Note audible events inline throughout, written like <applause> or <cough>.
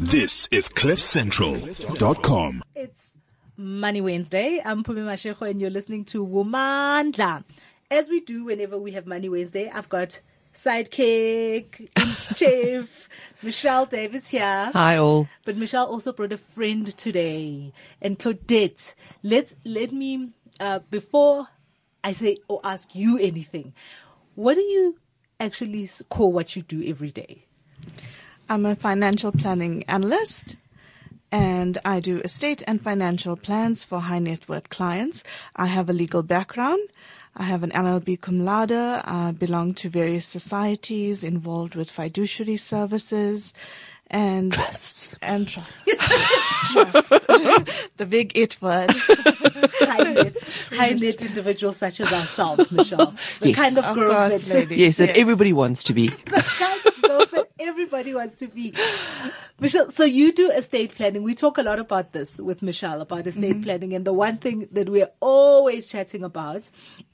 This is CliffCentral.com. It's Money Wednesday. I'm Pumi Mashego and you're listening to Womandla. As we do whenever we have Money Wednesday, I've got sidekick, chief, <laughs> Michelle Davis here. Hi all. But Michelle also brought a friend today. And Claudette, let's, let me, uh, before I say or ask you anything, what do you actually call what you do every day? I'm a financial planning analyst and I do estate and financial plans for high net worth clients. I have a legal background. I have an LLB cum laude. I belong to various societies involved with fiduciary services and Trusts. and <laughs> trust. trust. <laughs> the big it word. <laughs> high net, high net individuals such as ourselves, Michelle. The Yes. kind of Of girls course, that ladies. Yes, that Yes. everybody wants to be. Everybody wants to be. <gasps> Michelle, so you do estate planning. We talk a lot about this with Michelle about estate Mm-hmm. planning, and the one thing that we're always chatting about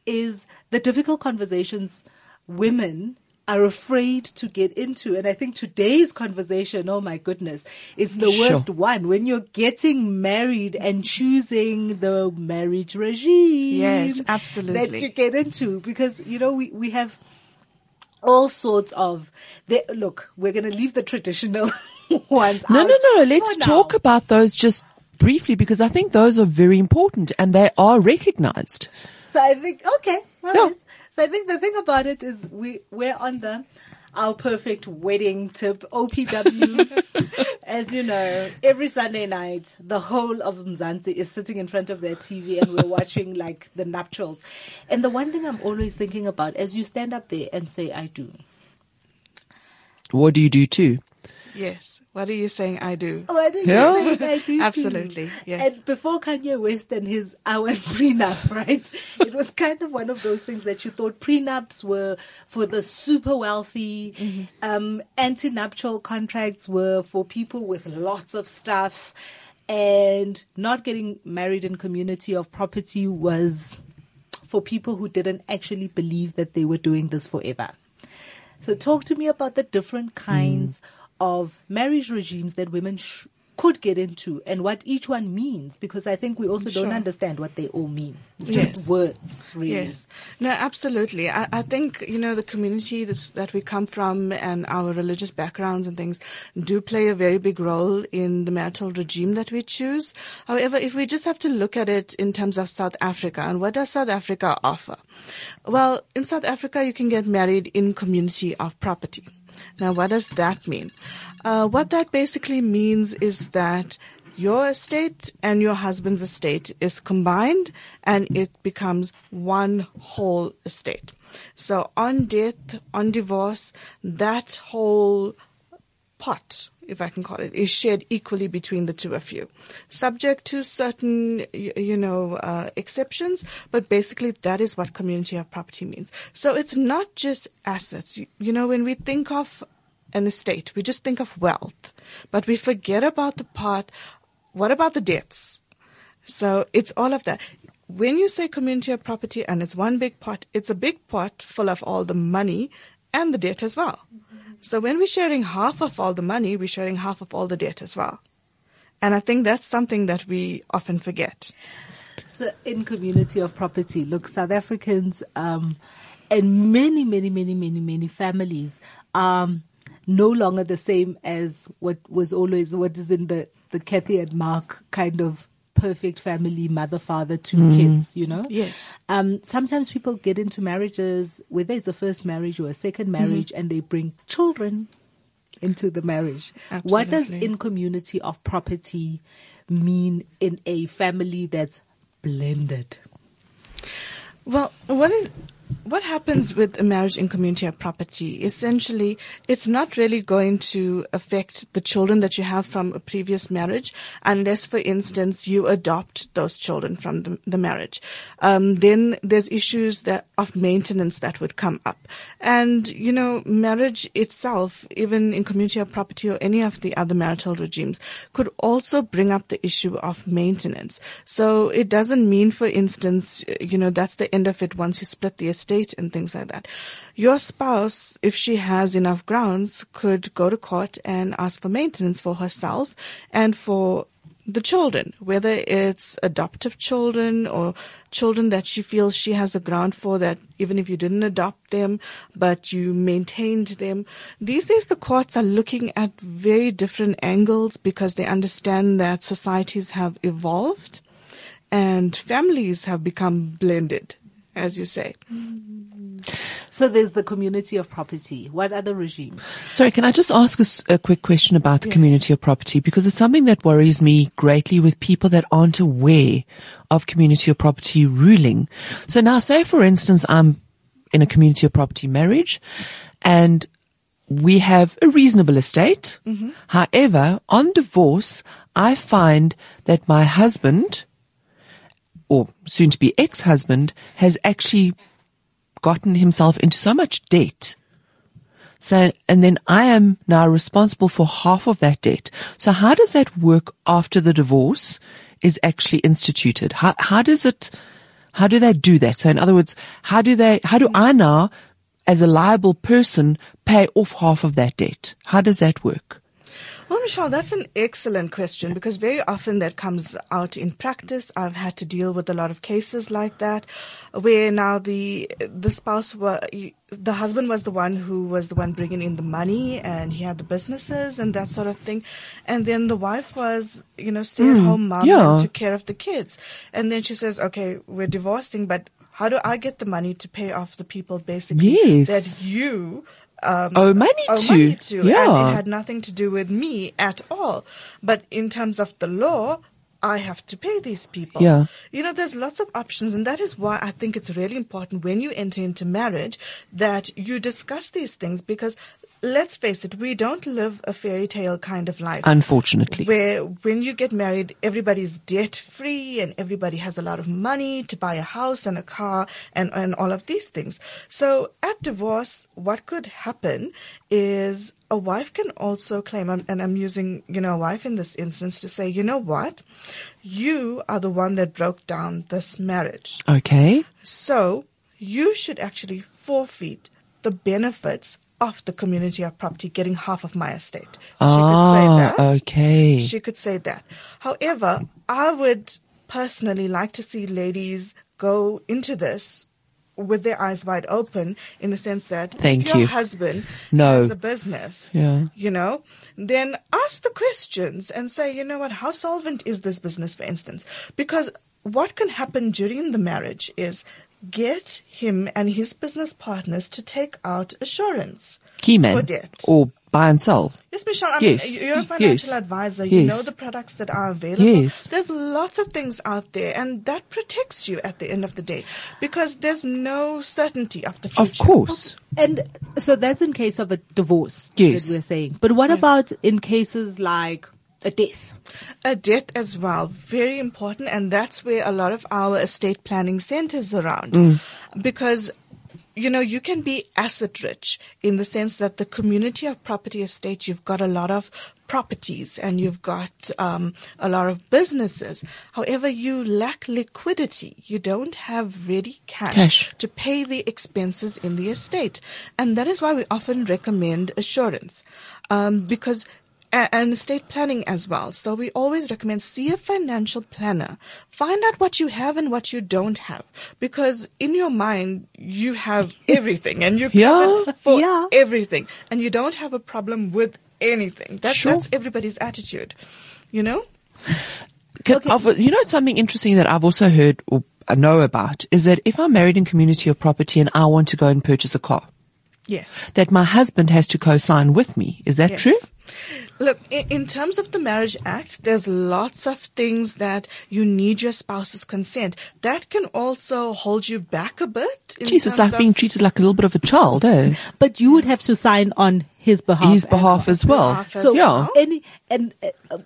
is the difficult conversations women are afraid to get into. And I think today's conversation, oh my goodness, is the Sure. worst one when you're getting married and choosing the marriage regime. Yes, absolutely. That you get into because, you know, we, we have all sorts of, the, look, we're going to leave the traditional <laughs> ones No, out no, no. No, let's for now. talk about those just briefly because I think those are very important and they are recognized. So I think okay, Yeah. right. So I think the thing about it is we we're on the our perfect wedding tip OPW. <laughs> As you know, every Sunday night, the whole of Mzansi is sitting in front of their TV and we're watching like the nuptials. And the one thing I'm always thinking about as you stand up there and say, I do. What do you do too? Yes. What are you saying I do? What did Yeah. you say I do too? Absolutely, yes. And before Kanye West and his I went prenup, <laughs> right? It was kind of one of those things that you thought prenups were for the super wealthy. Mm-hmm. Um, antenuptial contracts were for people with lots of stuff, and not getting married in community of property was for people who didn't actually believe that they were doing this forever. So talk to me about the different kinds of marriage regimes that women sh- could get into and what each one means because I think we also don't understand what they all mean. It's just words, really. Yes. No, absolutely. I, I think, you know, the community that's, that we come from and our religious backgrounds and things do play a very big role in the marital regime that we choose. However, if we just have to look at it in terms of South Africa and what does South Africa offer? Well, in South Africa, you can get married in community of property. Now, what does that mean? Uh, what that basically means is that your estate and your husband's estate is combined and it becomes one whole estate. So on death, on divorce, that whole pot, if I can call it, is shared equally between the two of you, subject to certain, you know, uh, exceptions. But basically, that is what community of property means. So it's not just assets. You- know, when we think of an estate, we just think of wealth, but we forget about the part. What about the debts? So it's all of that. When you say community of property and it's one big pot, it's a big pot full of all the money and the debt as well. So when we're sharing half of all the money, we're sharing half of all the debt as well. And I think that's something that we often forget. So in community of property, look, South Africans um, and many, many, many, many, many families um, no longer the same as what was always what is in the the Kathy and Mark kind of perfect family, mother, father, 2 kids. You know. Yes. Um, sometimes people get into marriages, whether it's a first marriage or a second Mm-hmm. marriage, and they bring children into the marriage. What does in community of property mean in a family that's blended? Well, what is, what happens with a marriage in community of property? Essentially, it's not really going to affect the children that you have from a previous marriage, unless, for instance, you adopt those children from the, the marriage. Um, then there's issues that of maintenance that would come up, and you know, marriage itself, even in community of property or any of the other marital regimes, could also bring up the issue of maintenance. So it doesn't mean, for instance, you know, that's the end of it once you split the estate and things like that. Your spouse, if she has enough grounds, could go to court and ask for maintenance for herself and for the children, whether it's adoptive children or children that she feels she has a ground for that even if you didn't adopt them, but you maintained them. These days the courts are looking at very different angles because they understand that societies have evolved and families have become blended, as you say. Mm. So there's the community of property. What other regimes? Sorry, can I just ask a quick question about the Yes. community of property? Because it's something that worries me greatly with people that aren't aware of community of property ruling. So now say for instance I'm in a community of property marriage and we have a reasonable estate. Mm-hmm. However, on divorce, I find that my husband or soon to be ex-husband has actually gotten himself into so much debt so, and then I am now responsible for half of that debt. So how does that work after the divorce is actually instituted? How, how does it, how do they do that? So in other words, how do they, how do I now, as a liable person, pay off half of that debt? How does that work? Well, Michelle, that's an excellent question because very often that comes out in practice. I've had to deal with a lot of cases like that, where now the the spouse were the husband was the one who was the one bringing in the money, and he had the businesses and that sort of thing, and then the wife was you know stay at home hmm, mom yeah. and took care of the kids, and then she says, okay, we're divorcing, but how do I get the money to pay off the people basically Yes. that you um, Owe money owe to. money to, and Yeah. it had nothing to do with me at all. But in terms of the law, I have to pay these people. Yeah. You know, there's lots of options, and that is why I think it's really important when you enter into marriage that you discuss these things because let's face it, we don't live a fairy tale kind of life Unfortunately. where when you get married, everybody's debt free and everybody has a lot of money to buy a house and a car and, and all of these things. So at divorce, what could happen is a wife can also claim, and I'm using, you know, a wife in this instance to say, you know what? You are the one that broke down this marriage. Okay. So you should actually forfeit the benefits of the community of property getting half of my estate. She Ah, could say that. okay. She could say that. However, I would personally like to see ladies go into this with their eyes wide open in the sense that Thank if your you. husband No. has a business, Yeah. you know, then ask the questions and say, you know what, how solvent is this business, for instance? Because what can happen during the marriage is get him and his business partners to take out assurance Key for debt. Or buy and sell. Yes, Michelle, I Yes. mean, you're a financial Yes. advisor. You Yes. know the products that are available. Yes. There's lots of things out there, and that protects you at the end of the day because there's no certainty of the future. Of course. And so that's in case of a divorce. Yes. That we're saying. But what about in cases like a death? A death as well, very important, and that's where a lot of our estate planning centers around. Because, you know, you can be asset rich in the sense that the community of property estate, you've got a lot of properties and you've got um, a lot of businesses. However, you lack liquidity. You don't have ready cash, Cash. to pay the expenses in the estate. And that is why we often recommend assurance. Um, because and estate planning as well. So we always recommend see a financial planner. Find out what you have and what you don't have. Because in your mind, you have <laughs> everything and you're Yeah. covered for Yeah. everything. And you don't have a problem with anything. That, Sure. That's everybody's attitude. You know? Can, I've- you know something interesting that I've also heard or know about is that if I'm married in community of property and I want to go and purchase a car, Yes. that my husband has to co-sign with me. Is that Yes. true? Look, in, in terms of the Marriage Act, there's lots of things that you need your spouse's consent. That can also hold you back a bit. in Jeez, it's terms like being treated like a little bit of a child, eh? But you would have to sign on his behalf. His as behalf well. as well. Behalf as So yeah. any and uh,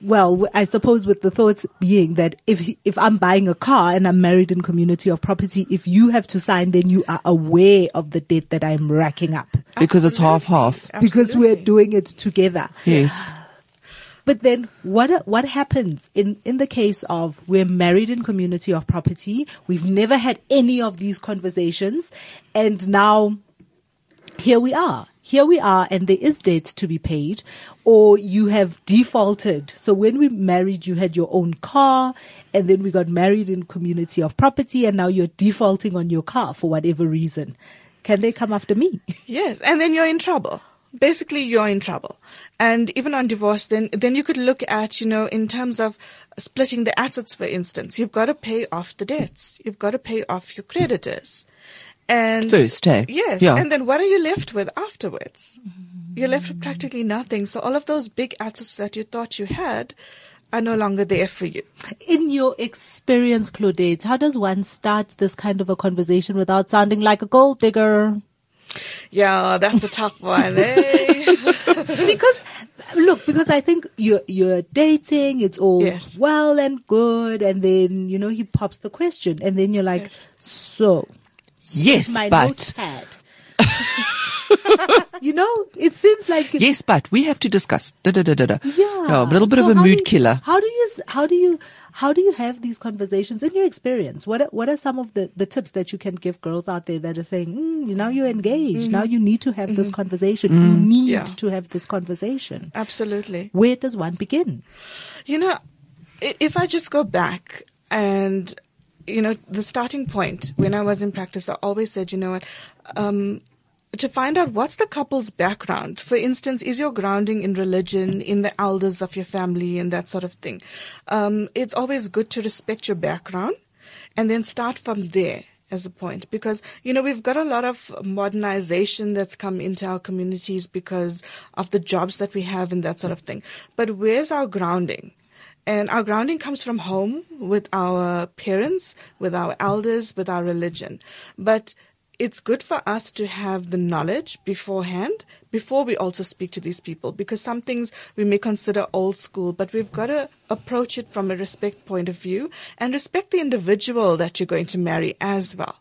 well, I suppose with the thoughts being that if if I'm buying a car and I'm married in community of property, if you have to sign, then you are aware of the debt that I'm racking up Because it's half half. because we're doing it together. Yes. <sighs> But then what uh, what happens in in the case of we're married in community of property, we've never had any of these conversations and now here we are. Here we are and there is debt to be paid or you have defaulted. So when we married, you had your own car and then we got married in community of property and now you're defaulting on your car for whatever reason. Can they come after me? <laughs> Yes, and then you're in trouble. Basically, you're in trouble. And even on divorce, then, then you could look at, you know, in terms of splitting the assets, for instance, you've got to pay off the debts. You've got to pay off your creditors. And First, eh? Yes. Yeah. And then what are you left with afterwards? You're left with practically nothing. So all of those big assets that you thought you had are no longer there for you. In your experience, Claudette, how does one start this kind of a conversation without sounding like a gold digger? Yeah, that's a tough one, eh? <laughs> <laughs> because look, because I think you're you're dating, it's all Yes. well and good, and then you know he pops the question, and then you're like, Yes. so Yes, my but notepad. <laughs> you know, it seems like it's, yes, but we have to discuss. Da, da, da, da, da. yeah, a little bit So of a mood you- killer. How do you how do you how do you have these conversations in your experience? What are, what are some of the, the tips that you can give girls out there that are saying, mm, now you're engaged, now mm-hmm. you need to have this mm-hmm. conversation, mm. you need Yeah. to have this conversation. Absolutely. Where does one begin? You know, if I just go back and, you know, the starting point when I was in practice, I always said, you know what, um, to find out what's the couple's background. For instance, is your grounding in religion, in the elders of your family, and that sort of thing. Um, it's always good to respect your background and then start from there as a point because you know we've got a lot of modernization that's come into our communities because of the jobs that we have and that sort of thing but where's our grounding and our grounding comes from home with our parents with our elders with our religion but it's good for us to have the knowledge beforehand before we also speak to these people because some things we may consider old school, but we've got to approach it from a respect point of view and respect the individual that you're going to marry as well.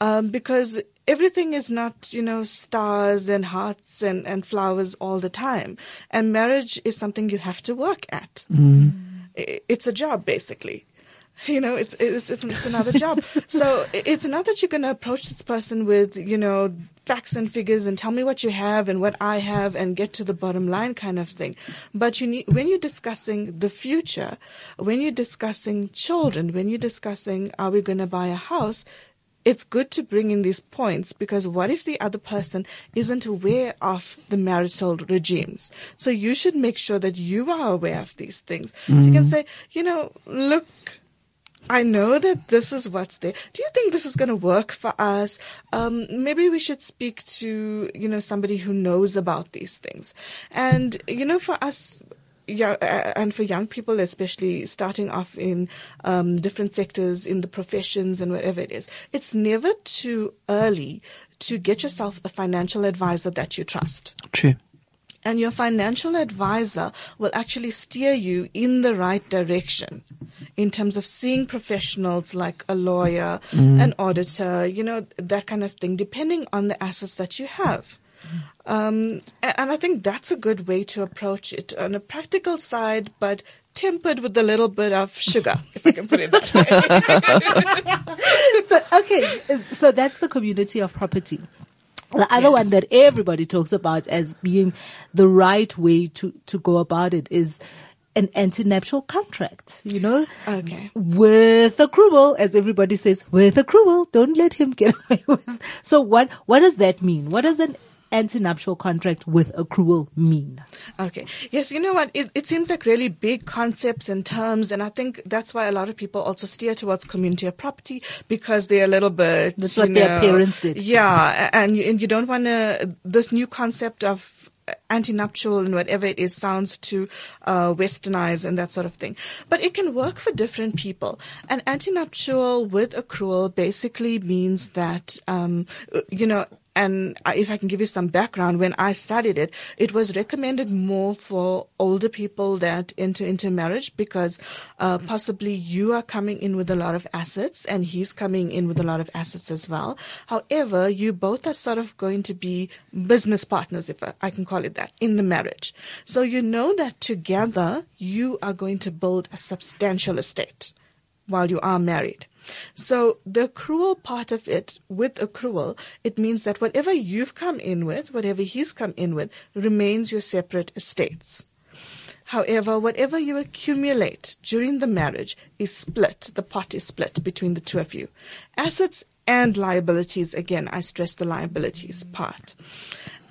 Um, because everything is not, you know, stars and hearts and, and flowers all the time. And marriage is something you have to work at. Mm. I- It's a job, basically. You know, it's, it's, it's, it's another job. <laughs> So it's not that you're going to approach this person with, you know, facts and figures and tell me what you have and what I have and get to the bottom line kind of thing. But you need, when you're discussing the future, when you're discussing children, when you're discussing, are we going to buy a house? It's good to bring in these points because what if the other person isn't aware of the marital regimes? So you should make sure that you are aware of these things. So you can say, you know, look, I know that this is what's there. Do you think this is going to work for us? Um, maybe we should speak to, you know, somebody who knows about these things. And, you know, for us, yeah, uh, and for young people, especially starting off in um, different sectors, in the professions and whatever it is, it's never too early to get yourself a financial advisor that you trust. True. And your financial advisor will actually steer you in the right direction in terms of seeing professionals like a lawyer, an auditor, you know, that kind of thing, depending on the assets that you have. Um, and I think that's a good way to approach it on a practical side, but tempered with a little bit of sugar, <laughs> if I can put it that way. <laughs> so okay, so that's the community of property. The other one that everybody talks about as being the right way to, to go about it is an antenuptial contract, you know? Okay. With accrual, as everybody says, with accrual, don't let him get <laughs> away with. So what, what does that mean? What does an antenuptial contract with accrual mean? Okay. Yes, you know what? It, it seems like really big concepts and terms, and I think that's why a lot of people also steer towards community of property because they're a little bit. That's what their parents did. Yeah, and you, and you don't want to this new concept of antenuptial and whatever it is sounds too uh, westernized and that sort of thing. But it can work for different people. An antenuptial with accrual basically means that um, you know and if I can give you some background, when I studied it, it was recommended more for older people that enter into marriage because uh, possibly you are coming in with a lot of assets and he's coming in with a lot of assets as well. However, you both are sort of going to be business partners, if I- I can call it that, in the marriage. So you know that together you are going to build a substantial estate while you are married. So the accrual part of it, with accrual, it means that whatever you've come in with, whatever he's come in with, remains your separate estates. However, whatever you accumulate during the marriage is split. The pot is split between the two of you. Assets and liabilities, again, I stress the liabilities part.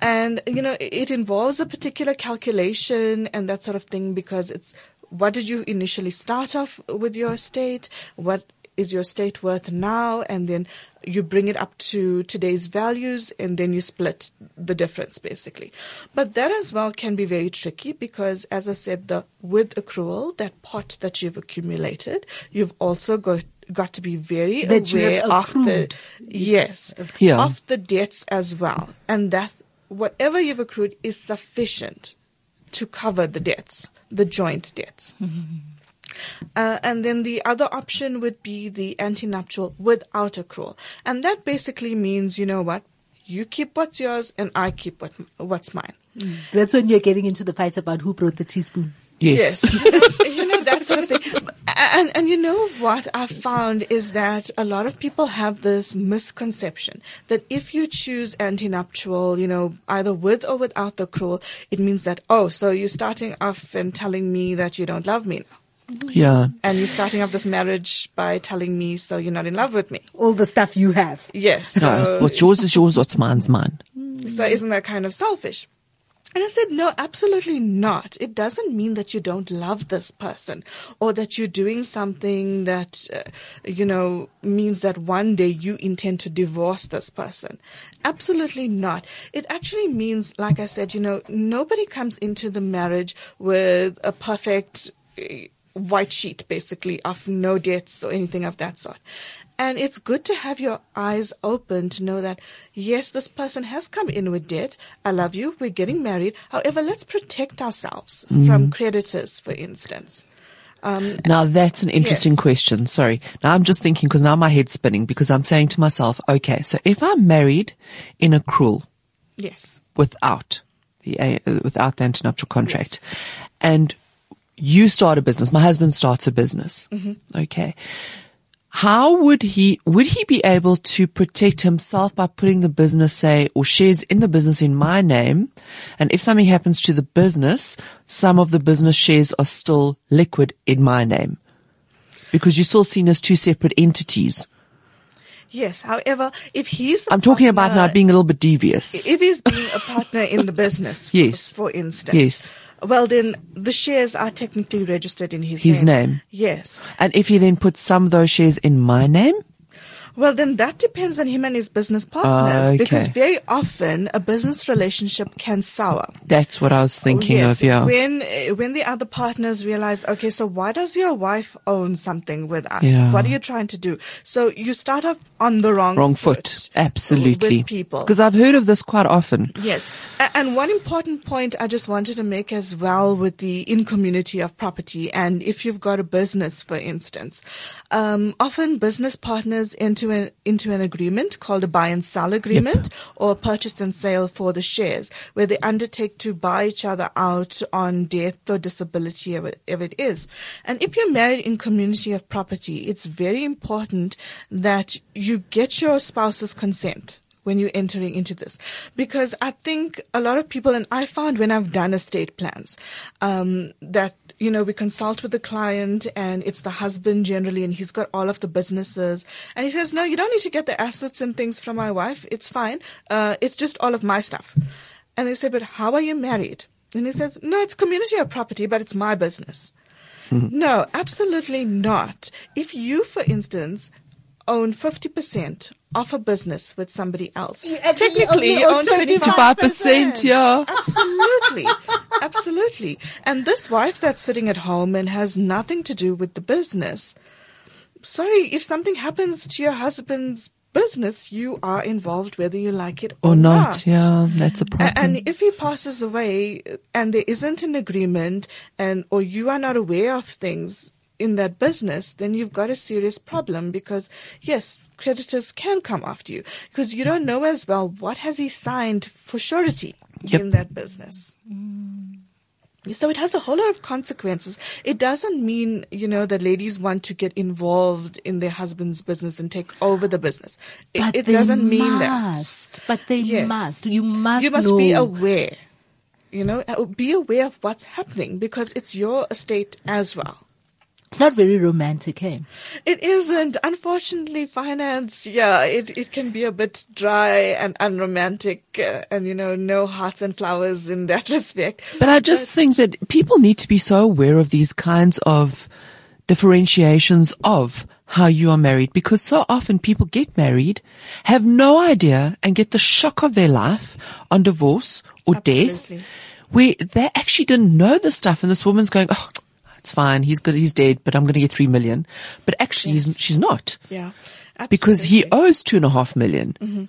And, you know, it involves a particular calculation and that sort of thing because it's what did you initially start off with your estate? What is your estate worth now? And then you bring it up to today's values and then you split the difference basically. But that as well can be very tricky because as I said, the with accrual, that pot that you've accumulated, you've also got got to be very That aware of the yes Yeah. of the debts as well, and that whatever you've accrued is sufficient to cover the debts, the joint debts. Uh, and then the other option would be the antenuptial without accrual. And that basically means, you know what? You keep what's yours and I keep what, what's mine. That's when you're getting into the fight about who brought the teaspoon. Yes. Yes. <laughs> you, know, that sort of thing. And, and you know what I've found is that a lot of people have this misconception that if you choose antenuptial, you know, either with or without the accrual, it means that, oh, so you're starting off and telling me that you don't love me now. Yeah. And you're starting off this marriage by telling me so you're not in love with me. All the stuff you have. Yes. No, So, what's yours is yours, what's mine's mine. so isn't that kind of selfish? And I said, no, absolutely not. It doesn't mean that you don't love this person or that you're doing something that, uh, you know, means that one day you intend to divorce this person. Absolutely not. It actually means, like I said, you know, nobody comes into the marriage with a perfect uh, white sheet, basically, of no debts or anything of that sort. And it's good to have your eyes open to know that, yes, this person has come in with debt. I love you. We're getting married. However, let's protect ourselves from creditors, for instance. Um, Now that's an interesting Yes. question. Sorry. Now I'm just thinking because now my head's spinning because I'm saying to myself, okay, so if I'm married in accrual yes. without the uh, without the antenuptial contract, and you start a business, my husband starts a business. Mm-hmm. Okay. How would he, would he be able to protect himself by putting the business, say, or shares in the business in my name? And if something happens to the business, some of the business shares are still liquid in my name. Because you're still seen as two separate entities. Yes. However, if he's, I'm talking about now being a little bit devious. if he's being a partner in the business, <laughs> for- Yes. for instance, Yes. Well then the shares are technically registered in his His name. Yes. And if he then puts some of those shares in my name, Well, then that depends on him and his business partners Okay. because very often a business relationship can sour. that's what I was thinking yes, of, yeah. When uh, when the other partners realize, okay, so why does your wife own something with us? Yeah. What are you trying to do? So you start off on the wrong Wrong foot. Absolutely. with people. Because I've heard of this quite often. Yes. And one important point I just wanted to make as well with the in community of property and if you've got a business, for instance, um, often business partners into an, into an agreement called a buy and sell agreement or purchase and sale for the shares where they undertake to buy each other out on death or disability, whatever it is. And if you're married in community of property, it's very important that you get your spouse's consent when you're entering into this. Because I think a lot of people, and I found when I've done estate plans, um, that, you know, we consult with the client and it's the husband generally and he's got all of the businesses and he says, no, you don't need to get the assets and things from my wife. It's fine. Uh, it's just all of my stuff. And they say, but how are you married? And he says, no, it's community of property, but it's my business. No, absolutely not. If you, for instance, own 50% of a business with somebody else, actually technically you own own 25%, 25%. yeah. Absolutely. <laughs> Absolutely. And this wife that's sitting at home and has nothing to do with the business, sorry, if something happens to your husband's business, you are involved whether you like it Or or, not. Yeah, that's a problem. And if he passes away and there isn't an agreement and or you are not aware of things in that business, then you've got a serious problem because yes, creditors can come after you because you don't know as well what has he signed for surety Yep. in that business. So it has a whole lot of consequences. It doesn't mean, you know, that ladies want to get involved in their husband's business and take over the business. It, But it they doesn't mean that. must. But they Yes. must. You must You must know. be aware. You know, uh, be aware of what's happening because it's your estate as well. It's not very romantic, eh? It isn't. Unfortunately, finance, yeah, it, it can be a bit dry and unromantic uh, and, you know, no hearts and flowers in that <laughs> respect. But I just think that people need to be so aware of these kinds of differentiations of how you are married because so often people get married, have no idea and get the shock of their life on divorce or death where they actually didn't know this stuff and this woman's going, oh, it's fine. He's good. He's dead, but I'm going to get three million. But actually he's, she's not Yeah. because he owes two and a half million.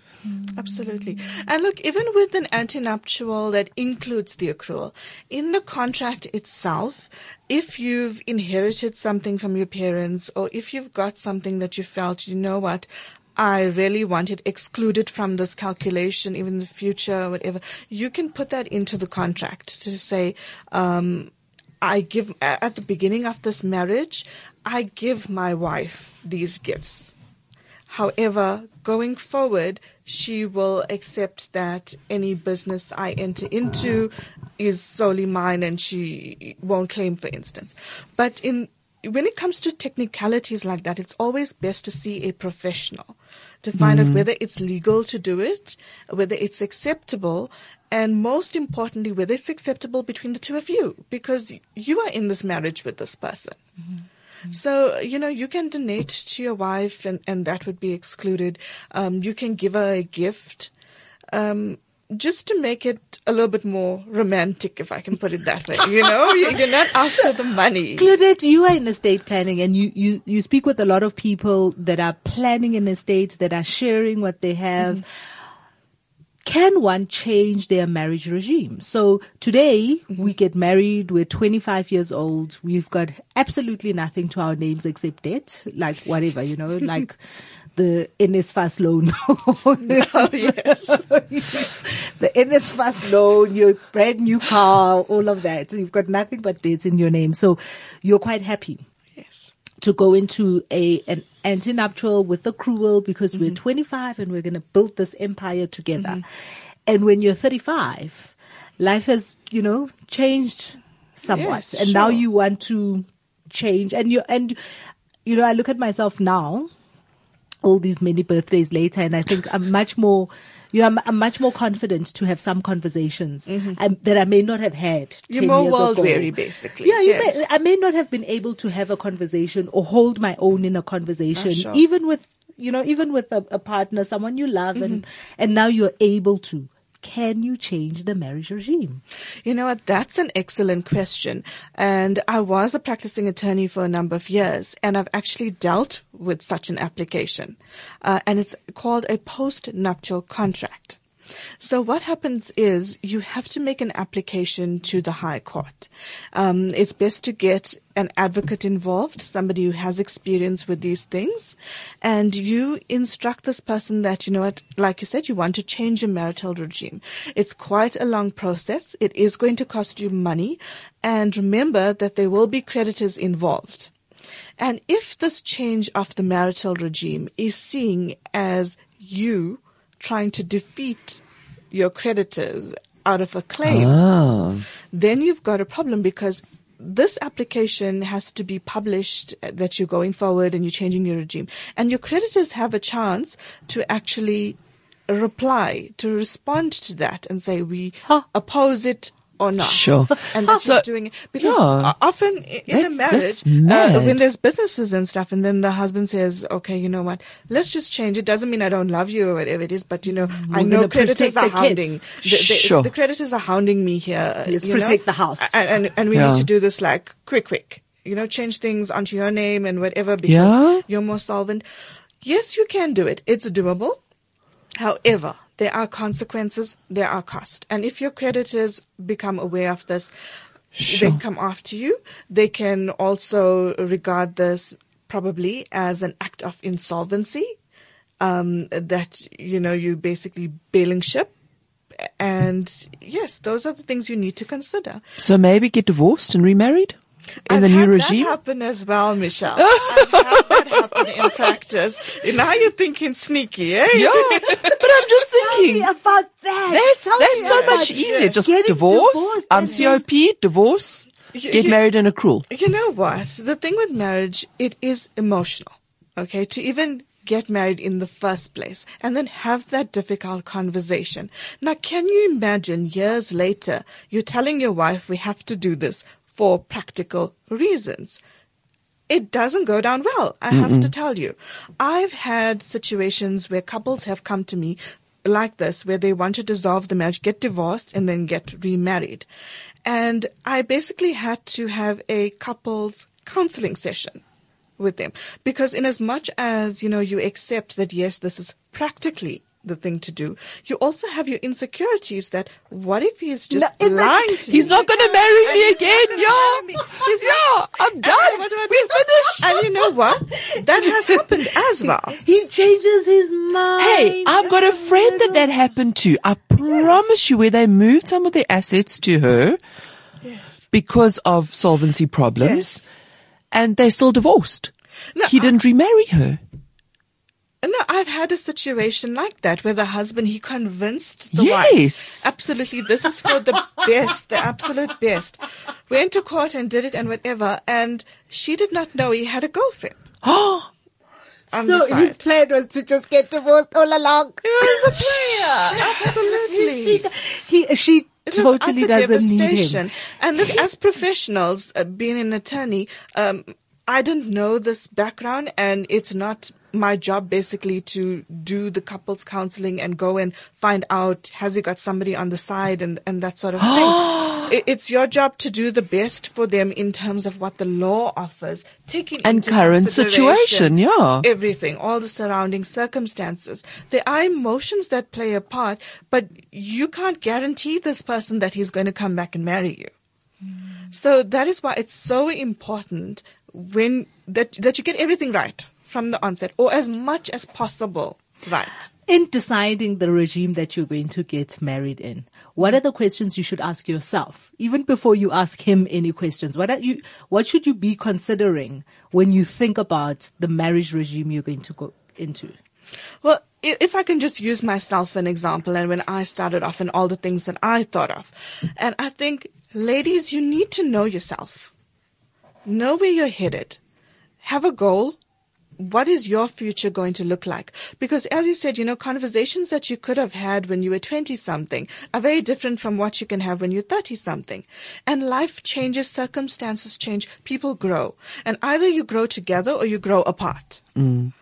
Absolutely. And look, even with an antenuptial that includes the accrual, in the contract itself, if you've inherited something from your parents or if you've got something that you felt, you know what, I really want it excluded from this calculation, even in the future, whatever, you can put that into the contract to say, um, I give, at the beginning of this marriage, I give my wife these gifts. However, going forward, she will accept that any business I enter into is solely mine and she won't claim, for instance. But in, when it comes to technicalities like that, it's always best to see a professional to find out mm-hmm. whether it's legal to do it, whether it's acceptable, and most importantly, whether it's acceptable between the two of you, because you are in this marriage with this person. So, you know, you can donate to your wife and, and that would be excluded. Um, you can give her a gift. Um, just to make it a little bit more romantic, if I can put it that way. You know, <laughs> You- you're not after the money. Claudette, you are in estate planning and you, you, you speak with a lot of people that are planning an estate, that are sharing what they have. Can one change their marriage regime? So today we mm-hmm. get married, we're 25 years old, we've got absolutely nothing to our names except debt, like whatever, you know, <laughs> like the NSFAS loan. Oh, <laughs> yes. the NSFAS loan, your brand new car, all of that. You've got nothing but debts in your name. So you're quite happy. To go into a an antenuptial with the cruel because we're mm-hmm. 25 and we're going to build this empire together. Mm-hmm. And when you're 35, life has, you know, changed somewhat. Yes, and now you want to change and you and you know, I look at myself now all these many birthdays later and I think I'm much more you know, I'm, much more confident to have some conversations um, that I may not have had. Mm-hmm. You're more world ago. weary, basically. Yeah, you Yes. may, I may not have been able to have a conversation or hold my own in a conversation, Ah, sure. even with you know, even with a, a partner, someone you love, and Mm-hmm. and now you're able to. Can you change the marriage regime? You know what? That's an excellent question. And I was a practicing attorney for a number of years and I've actually dealt with such an application. Uh, and it's called a post-nuptial contract. So what happens is you have to make an application to the High Court. Um, it's best to get an advocate involved, somebody who has experience with these things, and you instruct this person that you know what, like you said, you want to change your marital regime. It's quite a long process. It is going to cost you money, and remember that there will be creditors involved. And if this change of the marital regime is seen as you trying to defeat your creditors out of a claim, Oh. then you've got a problem because this application has to be published uh, that you're going forward and you're changing your regime. And your creditors have a chance to actually reply, to respond to that and say, we Huh. oppose it or not. Sure. <laughs> And that's So- not doing it. Because Yeah. often i- in a marriage, uh, when there's businesses and stuff, and then the husband says, okay, you know what, let's just change it. Doesn't mean I don't love you or whatever it is, but you know, I We're know creditors are the hounding. The, the, Sure. the creditors are hounding me here. Let's you know? protect the house. And, and, and we Yeah. need to do this like quick, quick. You know, change things onto your name and whatever because Yeah. you're more solvent. Yes, you can do it. It's doable. However, there are consequences, there are costs. And if your creditors become aware of this, Sure. they come after you. They can also regard this probably as an act of insolvency, um, that, you know, you basically bailing ship. And yes, those are the things you need to consider. So maybe get divorced and remarried in I've the new regime? That happen as well, Michelle. <laughs> I've had that happen in practice. Now you're thinking sneaky, eh? Yeah, but I'm just thinking. about that. That's Tell that's so much easier. Just divorce. divorced I'm COP. Divorce. Y- Get y- married and accrual. You know what? The thing with marriage, it is emotional. Okay, to even get married in the first place and then have that difficult conversation. Now, can you imagine years later, you're telling your wife, we have to do this for practical reasons? It doesn't go down well. I have to tell you. I've had situations where couples have come to me like this, where they want to dissolve the marriage, get divorced, and then get remarried. And I basically had to have a couples counseling session with them because in as much as you know you accept that yes this is practically the thing to do you also have your insecurities that what if he's just No, it's like- lying to He's me not going to marry me he's again. gonna Yeah. me. He's yeah. not- I'm done. what do I We do? finished. and you know what that <laughs> has happened as well He changes his mind. Hey, I've got a friend that that happened to. I promise you, where they moved some of their assets to her yes because of solvency problems, Yes. and they're still divorced. No, he I- didn't remarry her. No, I've had a situation like that where the husband he convinced the Yes. wife. Absolutely, this is for the <laughs> best, the absolute best. Went to court and did it and whatever, and she did not know he had a girlfriend. Oh, <gasps> So his plan was to just get divorced all along. It was a <laughs> player, Absolutely. He, she It totally doesn't need him. And look, as professionals, uh, being an attorney, um, I didn't know this background, and it's not my job basically to do the couples counseling and go and find out has he got somebody on the side and and that sort of <gasps> thing. It- it's your job to do the best for them in terms of what the law offers, taking And current situation, yeah. everything, all the surrounding circumstances. There are emotions that play a part, but you can't guarantee this person that he's going to come back and marry you. Mm. So that is why it's so important when that that you get everything right from the onset, or as much as possible right. In deciding the regime that you're going to get married in, what are the questions you should ask yourself, even before you ask him any questions? What are you, what should you be considering when you think about the marriage regime you're going to go into? Well, if I can just use myself an example and when I started off and all the things that I thought of. And I think, ladies, you need to know yourself. Know where you're headed. Have a goal. What is your future going to look like? Because as you said, you know, conversations that you could have had when you were 20 something are very different from what you can have when you're 30 something. And life changes, circumstances change, people grow. And either you grow together or you grow apart. Mm.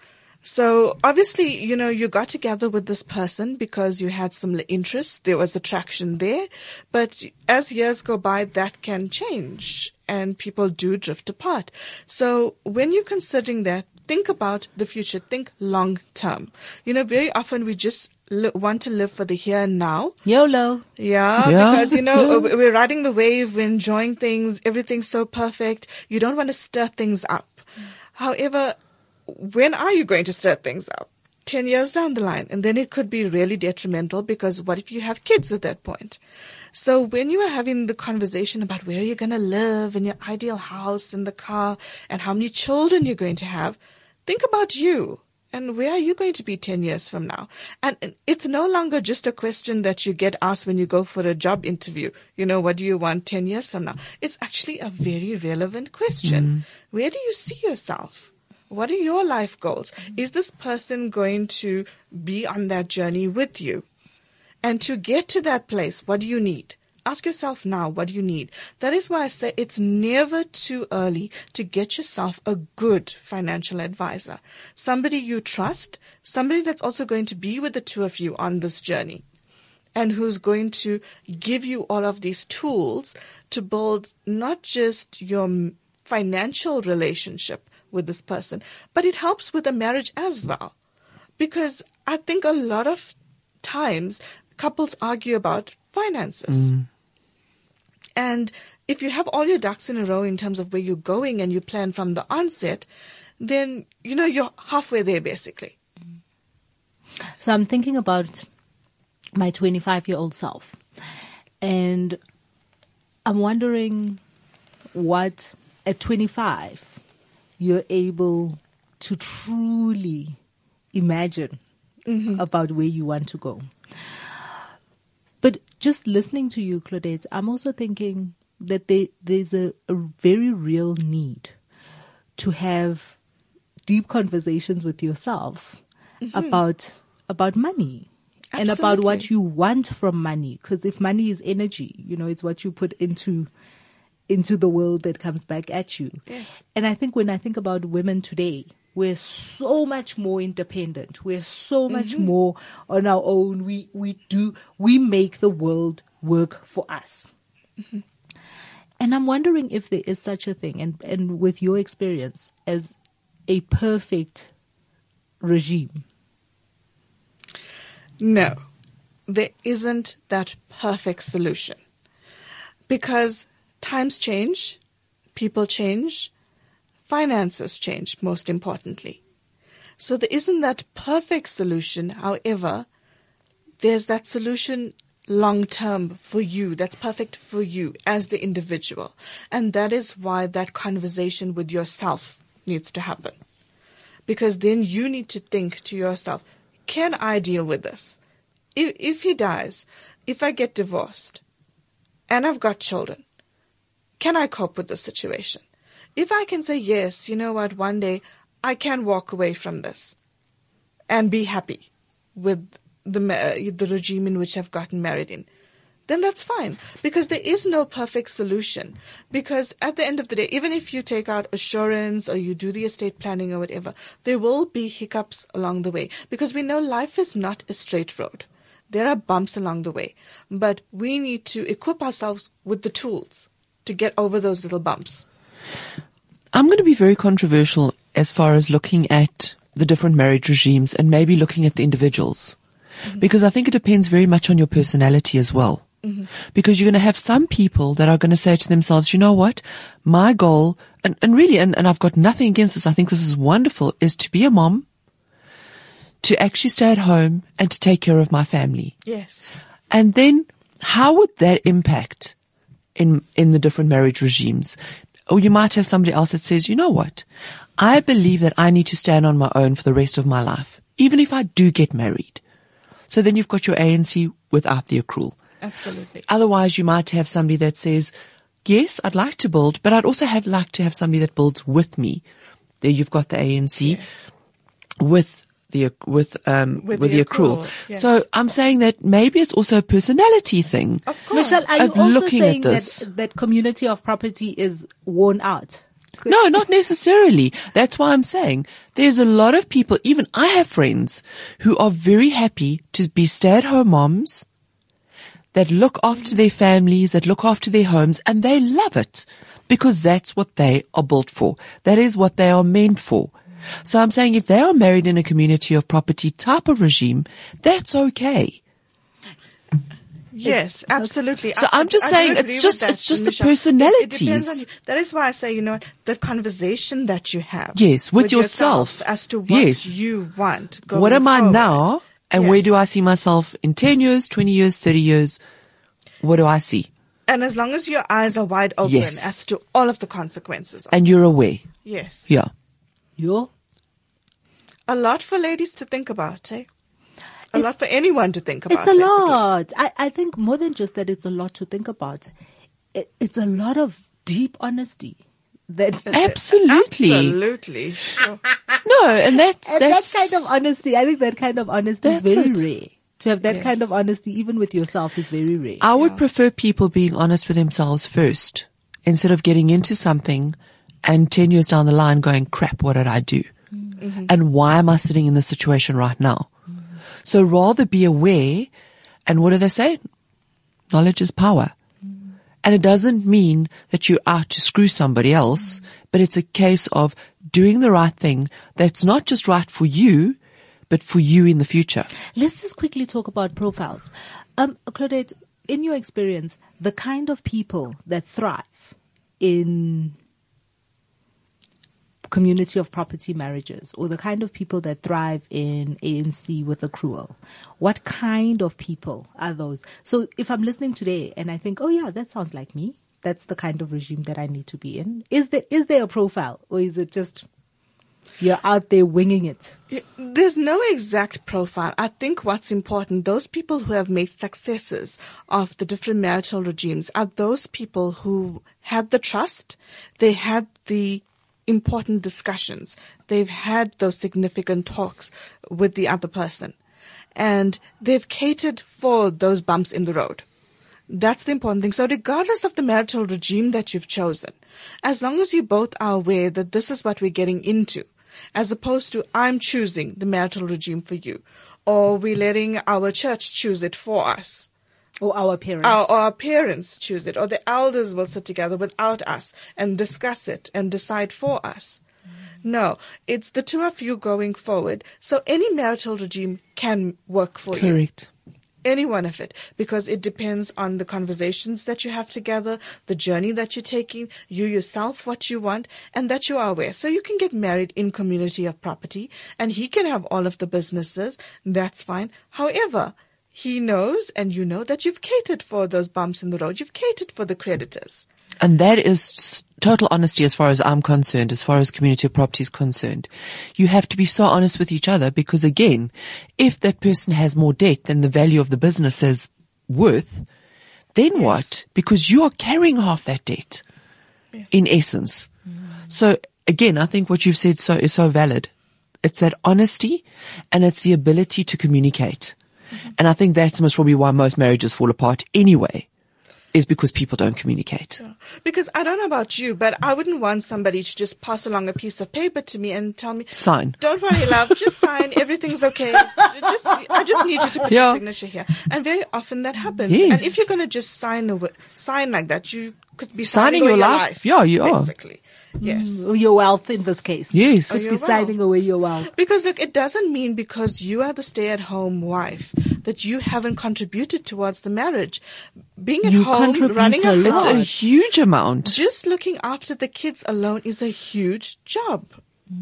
So obviously, you know, you got together with this person because you had some interests. There was attraction there. But as years go by, that can change and people do drift apart. So when you're considering that, think about the future. Think long term. You know, very often we just li- want to live for the here and now. YOLO. Yeah, Yeah. because you know we're riding the wave, we're enjoying things, everything's so perfect. You don't want to stir things up. However, when are you going to stir things up? 10 years down the line. And then it could be really detrimental because what if you have kids at that point? So when you are having the conversation about where you're going to live and your ideal house and the car and how many children you're going to have, think about you and where are you going to be 10 years from now? And it's no longer just a question that you get asked when you go for a job interview. You know, what do you want 10 years from now? It's actually a very relevant question. Mm-hmm. Where do you see yourself? What are your life goals? Is this person going to be on that journey with you? And to get to that place, what do you need? Ask yourself now, what do you need? That is why I say it's never too early to get yourself a good financial advisor. Somebody you trust, somebody that's also going to be with the two of you on this journey and who's going to give you all of these tools to build not just your financial relationship, with this person. But it helps with a marriage as well. Because I think a lot of times couples argue about finances. Mm. And if you have all your ducks in a row in terms of where you're going and you plan from the onset, then, you know, you're halfway there basically. So I'm thinking about my 25 year old self. And I'm wondering what at 25 you're able to truly imagine mm-hmm. about where you want to go. Just listening to you, Claudette, I'm also thinking that there, there's a, a very real need to have deep conversations with yourself mm-hmm. about about money and about what you want from money. Because if money is energy you know it's what you put into into the world that comes back at you. Yes. and i think when i think about women today we're so much more independent. We're so mm-hmm. much more on our own. We we do we make the world work for us. Mm-hmm. And i'm wondering if there is such a thing and and with your experience as a perfect regime. No, there isn't that perfect solution. Because times change, people change, finances change, most importantly. So there isn't that perfect solution. However, there's that solution long term for you that's perfect for you as the individual. And that is why that conversation with yourself needs to happen. Because then you need to think to yourself, can I deal with this? If, if he dies, if I get divorced, and I've got children, can I cope with the situation? If I can say, yes, you know what, one day I can walk away from this and be happy with the, ma- uh, the regime in which I've gotten married in, then that's fine. Because there is no perfect solution. Because at the end of the day, even if you take out assurance or you do the estate planning or whatever, there will be hiccups along the way. Because we know life is not a straight road. There are bumps along the way. But we need to equip ourselves with the tools to get over those little bumps. I'm going to be very controversial as far as looking at the different marriage regimes and maybe looking at the individuals. Mm-hmm. Because I think it depends very much on your personality as well. Mm-hmm. Because you're going to have some people that are going to say to themselves, you know what? My goal, and, and really, and, and I've got nothing against this. I think this is wonderful is to be a mom, to actually stay at home and to take care of my family. Yes. And then how would that impact in, in the different marriage regimes? Or you might have somebody else that says, you know what? I believe that I need to stand on my own for the rest of my life, even if I do get married. So then you've got your ANC without the accrual. Absolutely. Otherwise you might have somebody that says, yes, I'd like to build, but I'd also have like to have somebody that builds with me. There you've got the ANC Yes. with the with um with, With the, the accrual. accrual, yes. So I'm saying that maybe it's also a personality thing. Of course. Michelle, are you Of also looking at saying this. that that community of property is worn out? No, not necessarily. That's why I'm saying there's a lot of people, even I have friends who are very happy to be stay at home moms that look after their families, that look after their homes and they love it because that's what they are built for. That is what they are meant for. So I'm saying if they are married in a community of property type of regime, that's okay. Yes, absolutely. So I- I'm just I saying, agree it's just- that, it's just the Michelle. It- it on personalities. That is why I say, you know, the conversation that you have. Yes, with yourself. as to what Yes. you want. what going am I now? And where do I see myself in 10 years, 20 years, 30 years? What do I see? And as long as your eyes are wide open Yes. as to all of the consequences. Of And you're aware. yes. Yeah. Yo, A lot for ladies to think about, eh? A lot for anyone to think about. it's a basically. lot. I, I think more than just that, it's a lot to think about. It, it's a lot of deep honesty. That's Absolutely. Absolutely. Sure. No, and that's, and that kind of honesty. I think that kind of honesty is very it. rare. To have that Yes. kind of honesty, even with yourself, is very rare. I would prefer people being honest with themselves first instead of getting into something and 10 years down the line going, crap, what did I do? Mm-hmm. And why am I sitting in this situation right now? Mm-hmm. So rather be aware and what do they say? Knowledge is power. Mm-hmm. And it doesn't mean that you're out to screw somebody else, but it's a case of doing the right thing that's not just right for you, but for you in the future. Let's just quickly talk about profiles. Um, Claudette, in your experience, the kind of people that thrive in community of property marriages or the kind of people that thrive in ANC with accrual, what kind of people are those? So if I'm listening today and I think, oh yeah, that sounds like me, that's the kind of regime that I need to be in. Is there, is there a profile or is it just you're out there winging it? There's no exact profile. I think what's important, those people who have made successes of the different marital regimes are those people who had the trust, they had the important discussions. They've had those significant talks with the other person and they've catered for those bumps in the road. That's the important thing. So regardless of the marital regime that you've chosen, as long as you both are aware that this is what we're getting into, as opposed to I'm choosing the marital regime for you, or we're letting our church choose it for us, or our parents. Our, or our parents choose it, or the elders will sit together without us and discuss it and decide for us. No, it's the two of you going forward. So any marital regime can work for Correct. you. Correct. Any one of it, because it depends on the conversations that you have together, the journey that you're taking, you yourself, what you want, and that you are aware. So you can get married in community of property, and he can have all of the businesses. That's fine. However, he knows and you know that you've catered for those bumps in the road. You've catered for the creditors. And that is total honesty as far as I'm concerned, as far as community of property is concerned. You have to be so honest with each other because again, if that person has more debt than the value of the business is worth, then yes. what? Because you are carrying half that debt yes. in essence. Mm. So again, I think what you've said so is so valid. It's that honesty and it's the ability to communicate. And I think that's most probably why most marriages fall apart anyway is because people don't communicate. Yeah. Because I don't know about you, but I wouldn't want somebody to just pass along a piece of paper to me and tell me, sign. Don't worry, love, just sign. <laughs> Everything's okay. Just, I just need you to put yeah. your signature here. And very often that happens. Yes. And if you're going to just sign, a sign like that, you could be signing, signing your, your life. life. Yeah, you are. Basically. Yes. Mm, your wealth in this case. Yes. Could be signing away your wealth. Because look, it doesn't mean because you are the stay-at-home wife that you haven't contributed towards the marriage. Being at you home, running a It's a huge amount. Just looking after the kids alone is a huge job.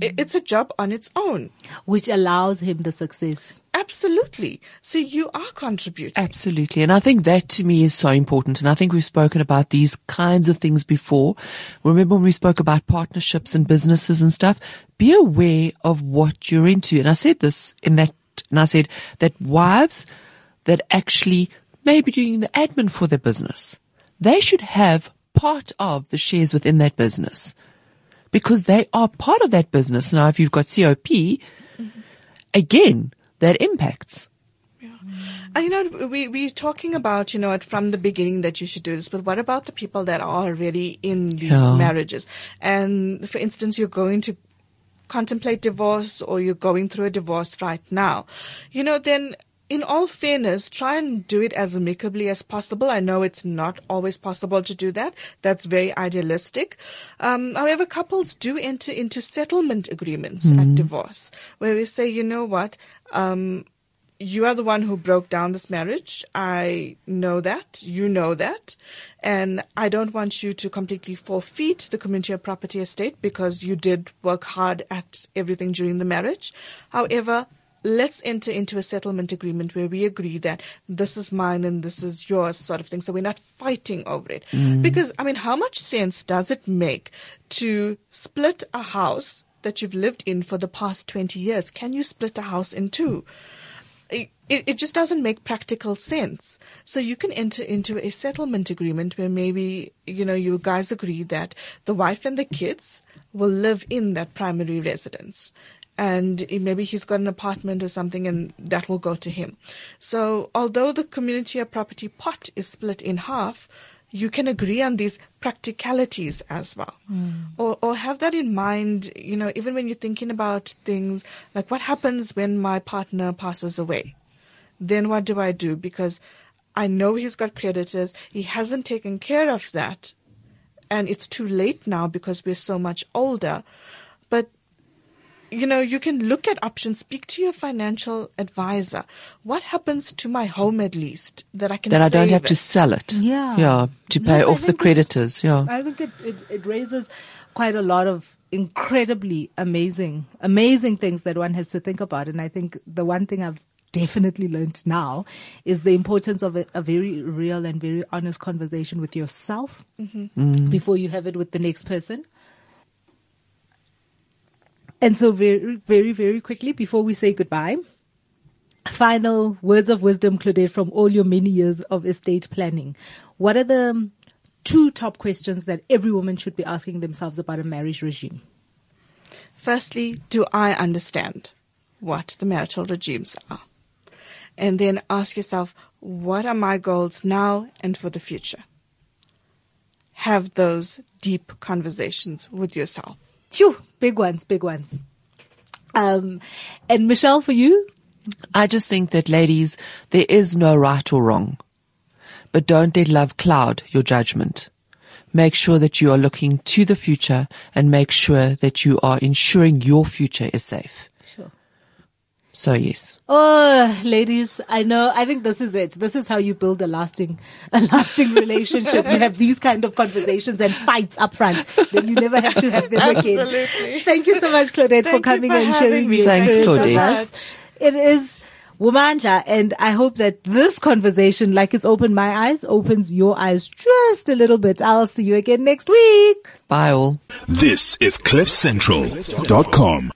It's a job on its own. Which allows him the success. Absolutely. So you are contributing. Absolutely. And I think that to me is so important. And I think we've spoken about these kinds of things before. Remember when we spoke about partnerships and businesses and stuff? Be aware of what you're into. And I said this in that, and I said that wives that actually may be doing the admin for their business, they should have part of the shares within that business because they are part of that business. Now, if you've got COP, mm-hmm. again, that impacts. Yeah. And you know, we, we're talking about, you know, from the beginning that you should do this, but what about the people that are already in these yeah. marriages? And for instance, you're going to contemplate divorce or you're going through a divorce right now. You know, then in all fairness, try and do it as amicably as possible. I know it's not always possible to do that. That's very idealistic. Um, however, couples do enter into settlement agreements mm. at divorce, where we say, you know what, um, you are the one who broke down this marriage. I know that. You know that. And I don't want you to completely forfeit the community of property estate because you did work hard at everything during the marriage. However, let's enter into a settlement agreement where we agree that this is mine and this is yours sort of thing. So we're not fighting over it. Mm. Because, I mean, how much sense does it make to split a house that you've lived in for the past 20 years? Can you split a house in two? It, it just doesn't make practical sense. So you can enter into a settlement agreement where maybe, you know, you guys agree that the wife and the kids will live in that primary residence and maybe he's got an apartment or something and that will go to him. So although the community of property pot is split in half, you can agree on these practicalities as well. Mm. Or, or have that in mind, you know, even when you're thinking about things like what happens when my partner passes away? Then what do I do? Because I know he's got creditors. He hasn't taken care of that. And it's too late now because we're so much older. But you know, you can look at options, speak to your financial advisor. What happens to my home at least that I can That I don't have save to sell it. Yeah. Yeah. To pay I off the think it- creditors. Yeah. I think it, it, it raises quite a lot of incredibly amazing, amazing things that one has to think about. And I think the one thing I've definitely learned now is the importance of a, a very real and very honest conversation with yourself mm-hmm. mm. before you have it with the next person. And so very, very, very quickly before we say goodbye, final words of wisdom, Claudette, from all your many years of estate planning. What are the two top questions that every woman should be asking themselves about a marriage regime? Firstly, do I understand what the marital regimes are? And then ask yourself, what are my goals now and for the future? Have those deep conversations with yourself. Phew, big ones, big ones. Um, and Michelle, for you, I just think that ladies, there is no right or wrong. But don't let love cloud your judgment. Make sure that you are looking to the future and make sure that you are ensuring your future is safe. Sure. So yes. Oh, ladies, I know. I think this is it. This is how you build a lasting, <laughs> a lasting relationship. You have these kind of conversations and fights up front. Then you never have to have them again. Absolutely. Thank you so much, Claudette, for Thank you coming for and sharing me. your Thanks, Claudette. us. It is Womandla, and I hope that this conversation, like it's opened my eyes, opens your eyes just a little bit. I'll see you again next week. Bye all. This is CliffCentral.com.